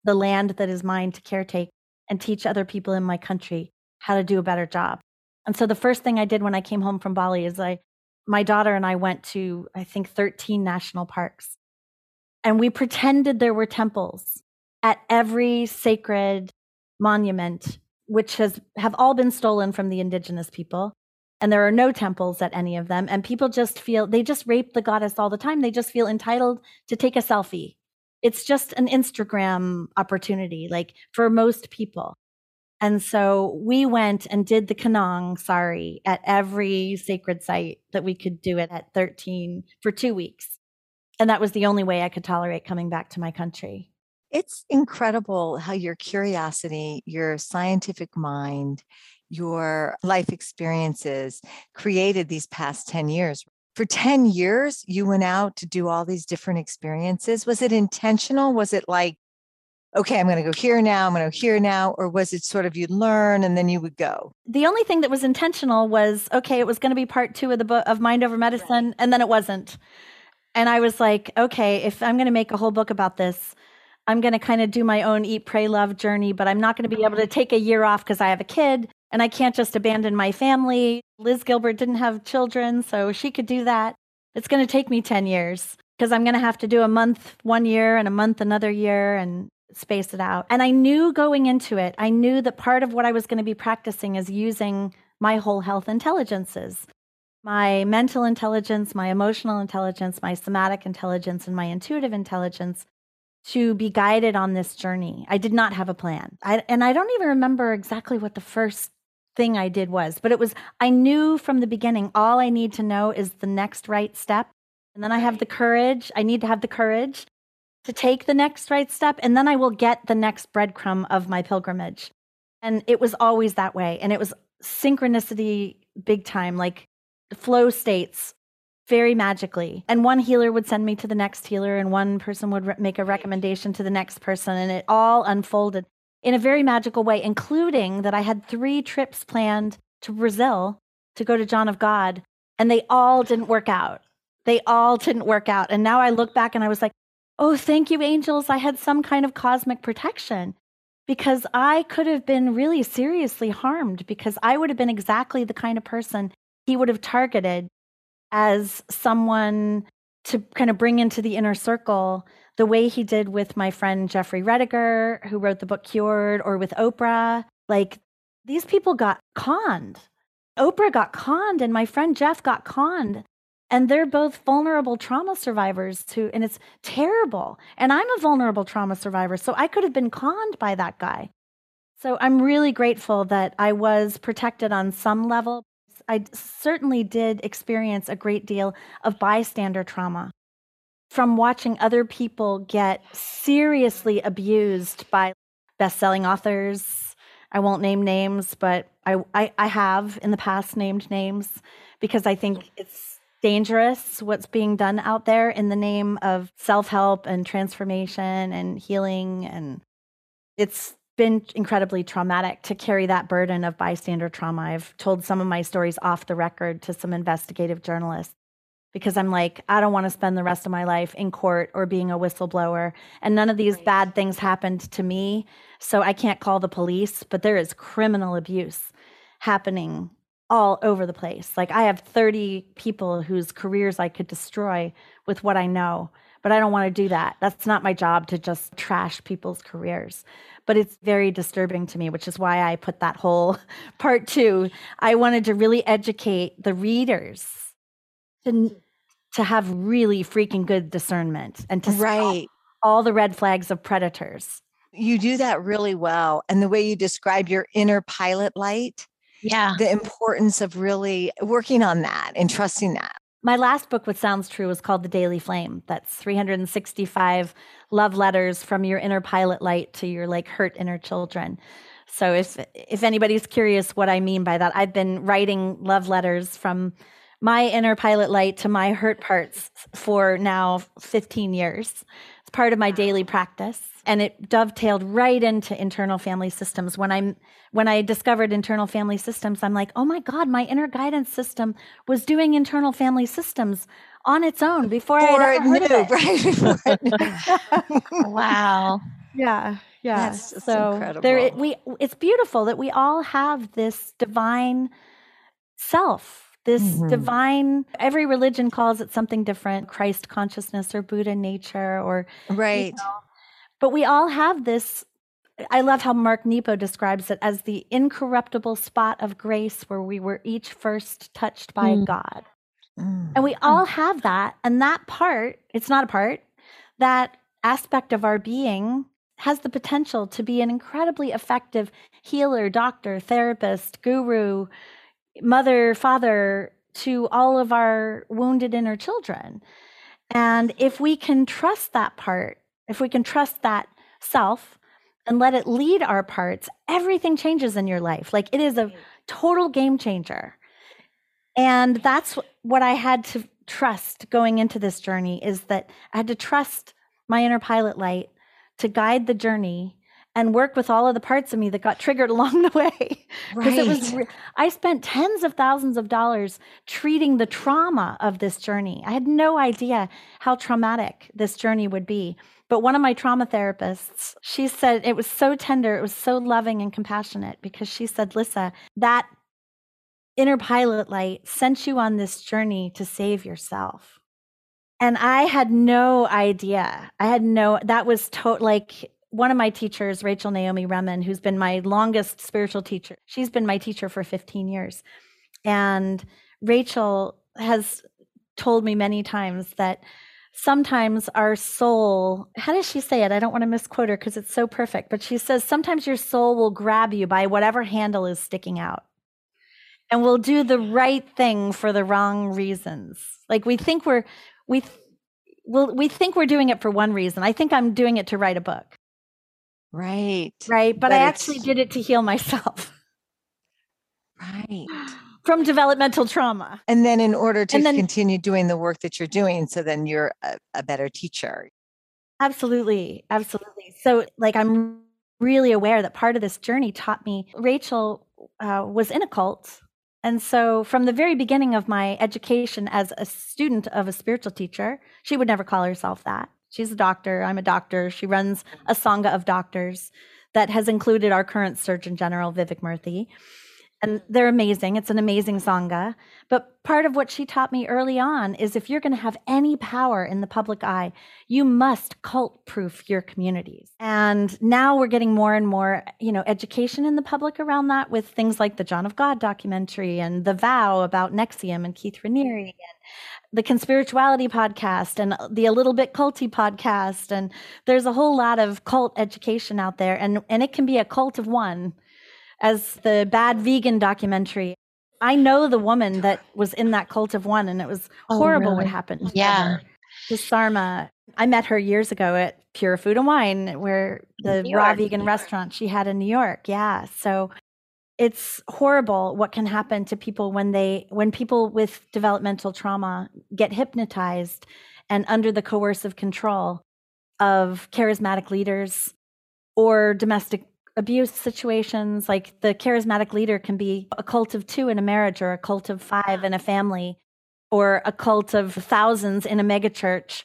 the land that is mine to caretake and teach other people in my country how to do a better job. And so the first thing I did when I came home from Bali is I my daughter and I went to I think 13 national parks and we pretended there were temples at every sacred monument, which has have all been stolen from the indigenous people. And there are no temples at any of them. And people just feel they just rape the goddess all the time. They just feel entitled to take a selfie. It's just an Instagram opportunity, like for most people. And so we went and did the Canang sari at every sacred site that we could do it at 13 for two weeks. And that was the only way I could tolerate coming back to my country. It's incredible how your curiosity, your scientific mind, your life experiences created these past 10 years. For 10 years, you went out to do all these different experiences. Was it intentional? Was it like, okay, I'm going to go here now, I'm going to go here now? Or was it sort of you'd learn and then you would go? The only thing that was intentional was, okay, it was going to be part two of the book of Mind Over Medicine, right. and then it wasn't. And I was like, okay, if I'm going to make a whole book about this, I'm going to kind of do my own eat, pray, love journey, but I'm not going to be able uh-huh. to take a year off because I have a kid and I can't just abandon my family. Liz Gilbert didn't have children, so she could do that. It's going to take me 10 years because I'm going to have to do a month one year and a month another year and space it out. And I knew going into it, I knew that part of what I was going to be practicing is using my whole health intelligences my mental intelligence, my emotional intelligence, my somatic intelligence, and my intuitive intelligence to be guided on this journey. I did not have a plan. I, and I don't even remember exactly what the first thing I did was, but it was, I knew from the beginning, all I need to know is the next right step. And then I have the courage. I need to have the courage to take the next right step. And then I will get the next breadcrumb of my pilgrimage. And it was always that way. And it was synchronicity big time. Like flow states very magically. And one healer would send me to the next healer, and one person would re- make a recommendation to the next person, and it all unfolded in a very magical way, including that I had three trips planned to Brazil to go to John of God, and they all didn't work out. They all didn't work out. And now I look back and I was like, oh, thank you, angels. I had some kind of cosmic protection because I could have been really seriously harmed because I would have been exactly the kind of person he would have targeted as someone to kind of bring into the inner circle the way he did with my friend Jeffrey Rediger, who wrote the book Cured, or with Oprah. Like these people got conned. Oprah got conned, and my friend Jeff got conned. And they're both vulnerable trauma survivors too. And it's terrible. And I'm a vulnerable trauma survivor. So I could have been conned by that guy. So I'm really grateful that I was protected on some level. I certainly did experience a great deal of bystander trauma from watching other people get seriously abused by best-selling authors. I won't name names, but I, I, I have in the past named names because I think it's dangerous what's being done out there in the name of self-help and transformation and healing and it's been incredibly traumatic to carry that burden of bystander trauma. I've told some of my stories off the record to some investigative journalists. Because I'm like, I don't want to spend the rest of my life in court or being a whistleblower. And none of these right. bad things happened to me. So I can't call the police, but there is criminal abuse happening all over the place. Like I have 30 people whose careers I could destroy with what I know, but I don't want to do that. That's not my job to just trash people's careers. But it's very disturbing to me, which is why I put that whole part two. I wanted to really educate the readers to to have really freaking good discernment and to right all the red flags of predators. You do that really well. And the way you describe your inner pilot light, yeah. The importance of really working on that and trusting that. My last book, what sounds true, was called The Daily Flame. That's 365 love letters from your inner pilot light to your like hurt inner children. So if if anybody's curious what I mean by that, I've been writing love letters from my inner pilot light to my hurt parts for now 15 years. It's part of my daily practice and it dovetailed right into internal family systems. When i'm when i discovered internal family systems i'm like oh my god my inner guidance system was doing internal family systems on its own before i ever heard knew, right? Wow. Yeah yeah. That's so incredible. there we it's beautiful that we all have this divine self this mm-hmm. divine every religion calls it something different christ consciousness or buddha nature or right you know, but we all have this. I love how Mark Nepo describes it as the incorruptible spot of grace where we were each first touched by mm. God. Mm. And we all have that. And that part, it's not a part, that aspect of our being has the potential to be an incredibly effective healer, doctor, therapist, guru, mother, father to all of our wounded inner children. And if we can trust that part if we can trust that self and let it lead our parts, everything changes in your life. Like it is a total game changer. And that's what I had to trust going into this journey is that I had to trust my inner pilot light to guide the journey and work with all of the parts of me that got triggered along the way. Because right. it was I spent tens of thousands of dollars treating the trauma of this journey. I had no idea how traumatic this journey would be. But one of my trauma therapists, she said it was so tender, it was so loving and compassionate because she said, Lissa, that inner pilot light sent you on this journey to save yourself. And I had no idea. I had no, that was to, like one of my teachers, Rachel Naomi Remen, who's been my longest spiritual teacher. She's been my teacher for 15 years. And Rachel has told me many times that sometimes our soul, how does she say it? I don't want to misquote her because it's so perfect, but she says sometimes your soul will grab you by whatever handle is sticking out and we'll do the right thing for the wrong reasons. Like we think we're, we, well, we think we're doing it for one reason. I think I'm doing it to write a book. Right. Right. But, but I actually did it to heal myself. Right from developmental trauma. And then in order to then, continue doing the work that you're doing, so then you're a, a better teacher. Absolutely. Absolutely. So, like, I'm really aware that part of this journey taught me Rachel uh, was in a cult. And so, from the very beginning of my education as a student of a spiritual teacher, she would never call herself that. She's a doctor. I'm a doctor. She runs a Sangha of doctors that has included our current Surgeon General, Vivek Murthy and they're amazing. It's an amazing Sangha. But part of what she taught me early on is if you're going to have any power in the public eye, you must cult proof your communities. And now we're getting more and more, you know, education in the public around that with things like the John of God documentary and The Vow about NXIVM and Keith Raniere and the Conspirituality podcast and the A Little Bit Culty podcast. And there's a whole lot of cult education out there. And, and it can be a cult of one as the bad vegan documentary. I know the woman that was in that cult of one, and it was oh, horrible really? what happened. Yeah. To Sarma. I met her years ago at Pure Food and Wine, where the raw vegan restaurant she had in New York. Yeah. So it's horrible what can happen to people when they when people with developmental trauma get hypnotized and under the coercive control of charismatic leaders or domestic abuse situations. Like the charismatic leader can be a cult of two in a marriage or a cult of five in a family or a cult of thousands in a megachurch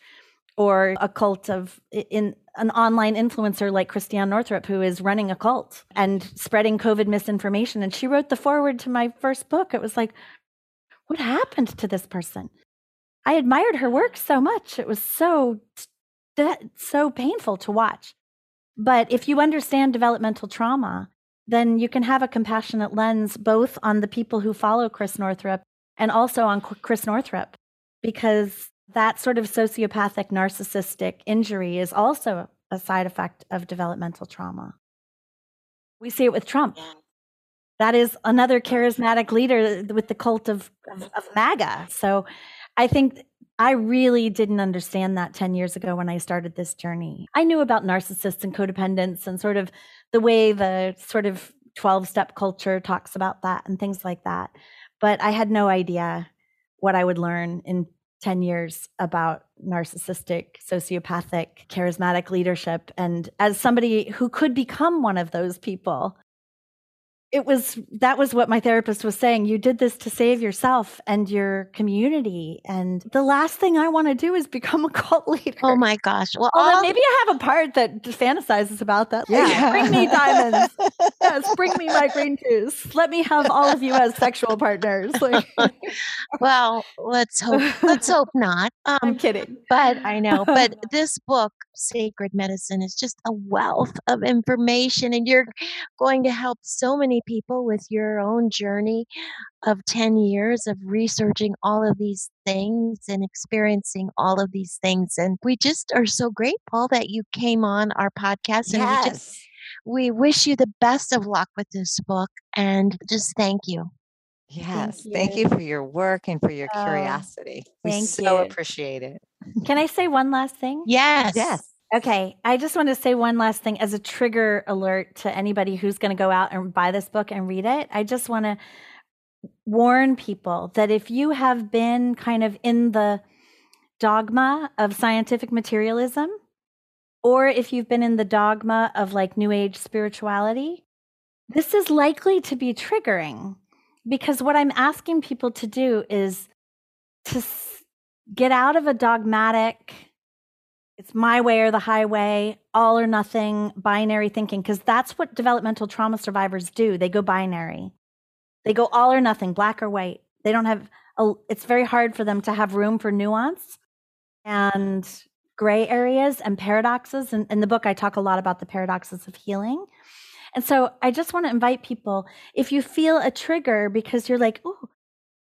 or a cult of in an online influencer like Christiane Northrup, who is running a cult and spreading COVID misinformation. And she wrote the foreword to my first book. It was like, what happened to this person? I admired her work so much. It was so, so painful to watch. But if you understand developmental trauma, then you can have a compassionate lens both on the people who follow Chris Northrup and also on Chris Northrup, because that sort of sociopathic narcissistic injury is also a side effect of developmental trauma. We see it with Trump. That is another charismatic leader with the cult of, of, of MAGA. So I think I really didn't understand that 10 years ago when I started this journey. I knew about narcissists and codependents and sort of the way the sort of 12 step culture talks about that and things like that. But I had no idea what I would learn in 10 years about narcissistic, sociopathic, charismatic leadership. And as somebody who could become one of those people, it was that was what my therapist was saying. You did this to save yourself and your community. And the last thing i want to do is become a cult leader. Oh my gosh. Well, well maybe i have a part that fantasizes about that. Yeah. yeah. bring me diamonds. Yes bring me my green juice. Let me have all of you as sexual partners. Like, well let's hope let's hope not. Um, i'm kidding. but i know. but this book sacred medicine is just a wealth of information and you're going to help so many people with your own journey of 10 years of researching all of these things and experiencing all of these things and we just are so grateful that you came on our podcast and yes. we just we wish you the best of luck with this book and just thank you Yes, thank you, thank you for your work and for your oh, curiosity. We thank so you. appreciate it. Can I say one last thing? Yes. Yes. Okay, I just want to say one last thing as a trigger alert to anybody who's going to go out and buy this book and read it. I just want to warn people that if you have been kind of in the dogma of scientific materialism, or if you've been in the dogma of like New Age spirituality, this is likely to be triggering because what I'm asking people to do is to get out of a dogmatic it's my way or the highway, all or nothing, binary thinking, because that's what developmental trauma survivors do. They go binary. They go all or nothing, black or white. They don't have, a, it's very hard for them to have room for nuance and gray areas and paradoxes. And in the book, I talk a lot about the paradoxes of healing. And so I just want to invite people if you feel a trigger because you're like, oh,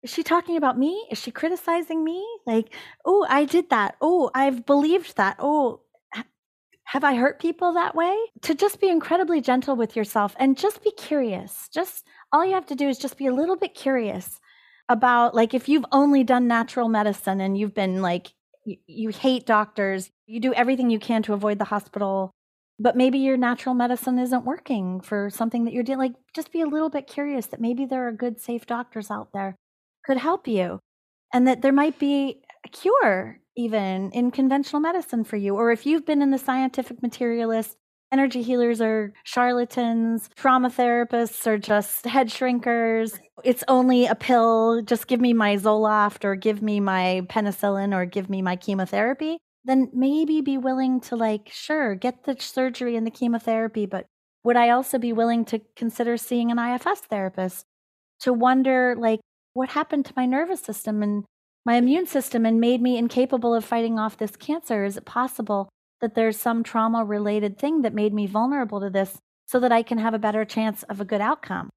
is she talking about me? Is she criticizing me? Like, oh, I did that. Oh, I've believed that. Oh, have I hurt people that way? To just be incredibly gentle with yourself and just be curious. Just all you have to do is just be a little bit curious about, like, if you've only done natural medicine and you've been like, you, you hate doctors, you do everything you can to avoid the hospital, but maybe your natural medicine isn't working for something that you're doing. Like, just be a little bit curious that maybe there are good, safe doctors out there could help you and that there might be a cure even in conventional medicine for you or if you've been in the scientific materialist energy healers are charlatans trauma therapists are just head shrinkers it's only a pill just give me my zoloft or give me my penicillin or give me my chemotherapy then maybe be willing to like sure get the surgery and the chemotherapy but would i also be willing to consider seeing an ifs therapist to wonder like what happened to my nervous system and my immune system and made me incapable of fighting off this cancer? Is it possible that there's some trauma related thing that made me vulnerable to this so that I can have a better chance of a good outcome?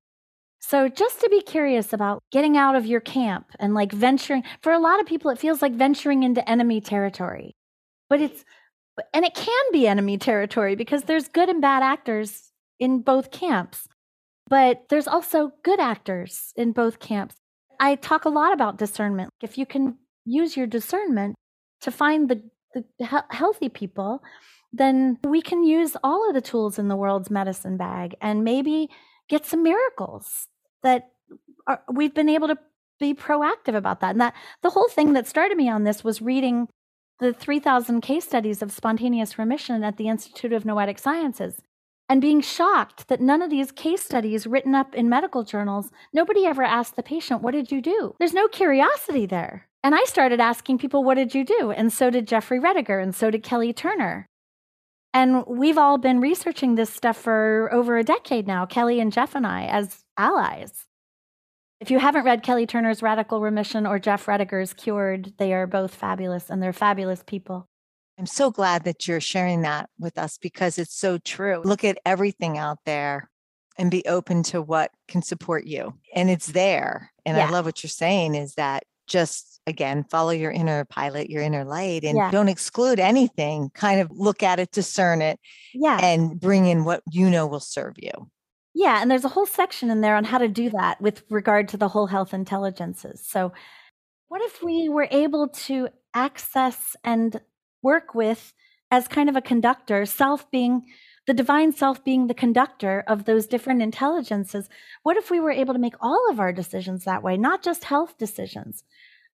So, just to be curious about getting out of your camp and like venturing, for a lot of people, it feels like venturing into enemy territory. But it's, and it can be enemy territory because there's good and bad actors in both camps. But there's also good actors in both camps. I talk a lot about discernment. If you can use your discernment to find the, the he- healthy people, then we can use all of the tools in the world's medicine bag and maybe get some miracles that are, we've been able to be proactive about that. And that the whole thing that started me on this was reading the 3,000 case studies of spontaneous remission at the Institute of Noetic Sciences and being shocked that none of these case studies written up in medical journals, nobody ever asked the patient, What did you do? There's no curiosity there. And I started asking people, what did you do? And so did Jeffrey Rediger, and so did Kelly Turner. And we've all been researching this stuff for over a decade now, Kelly and Jeff and I, as allies. If you haven't read Kelly Turner's Radical Remission or Jeff Rediger's Cured, they are both fabulous and they're fabulous people. I'm so glad that you're sharing that with us because it's so true. Look at everything out there and be open to what can support you. And it's there. And yeah. I love what you're saying is that just again, follow your inner pilot, your inner light, and yeah. don't exclude anything. Kind of look at it, discern it, yeah, and bring in what you know will serve you. Yeah, and there's a whole section in there on how to do that with regard to the whole health intelligences. So, what if we were able to access and work with as kind of a conductor, self being the divine self being the conductor of those different intelligences? What if we were able to make all of our decisions that way, not just health decisions?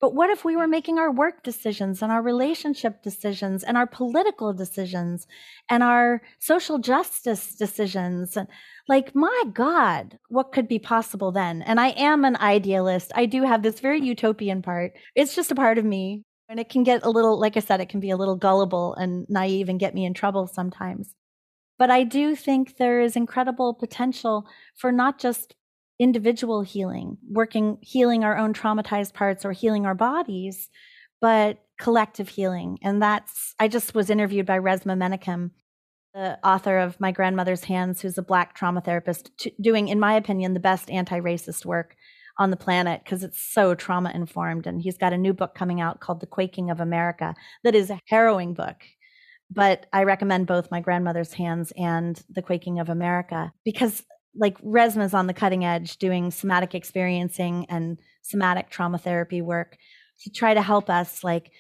But what if we were mm. making our work decisions and our relationship decisions and our political decisions and our social justice decisions? And like, my God, what could be possible then? And I am an idealist. I do have this very utopian part. It's just a part of me. And it can get a little, like I said, it can be a little gullible and naive and get me in trouble sometimes. But I do think there is incredible potential for not just individual healing, working, healing our own traumatized parts or healing our bodies, but collective healing. And that's, I just was interviewed by Resmaa Menakem, the author of My Grandmother's Hands, who's a Black trauma therapist, t- doing, in my opinion, the best anti racist work on the planet because it's so trauma informed. And he's got a new book coming out called The Quaking of America that is a harrowing book. But I recommend both My Grandmother's Hands and The Quaking of America because like Resmaa's on the cutting edge doing somatic experiencing and somatic trauma therapy work to try to help us like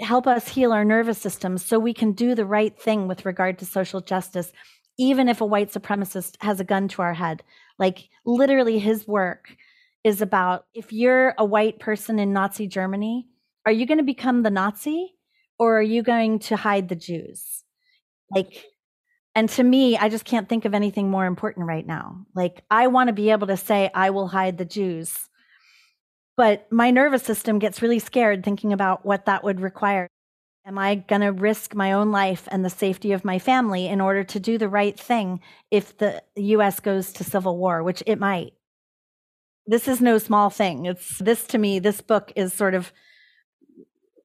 help us heal our nervous systems so we can do the right thing with regard to social justice even if a white supremacist has a gun to our head like literally his work is about if you're a white person in Nazi Germany are you going to become the Nazi or are you going to hide the Jews like and to me, I just can't think of anything more important right now. Like, I want to be able to say, I will hide the Jews. But my nervous system gets really scared thinking about what that would require. Am I going to risk my own life and the safety of my family in order to do the right thing if the US goes to civil war, which it might? This is no small thing. It's this to me, this book is sort of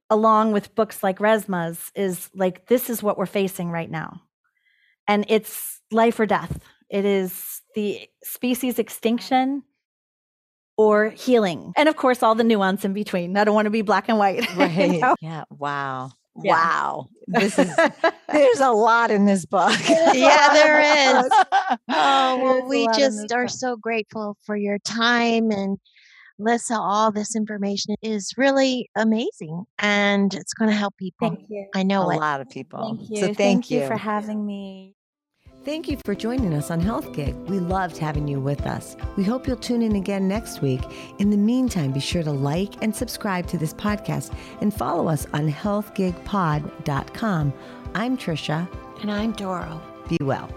along with books like Resmaa's, is like, this is what we're facing right now and it's life or death. It is the species extinction or healing. And of course, all the nuance in between. I don't want to be black and white. Right. you know? Yeah. Wow. Yeah. Wow. This is there's a lot in this book. yeah, there is. Oh, well, we just are book. so grateful for your time and Lissa, all this information is really amazing and it's going to help people. Thank you. I know a it. lot of people. Thank you. So thank, thank you. you for having me. Thank you for joining us on Health Gig. We loved having you with us. We hope you'll tune in again next week. In the meantime, be sure to like and subscribe to this podcast and follow us on healthgigpod.com. I'm Tricia. And I'm Doro. Be well.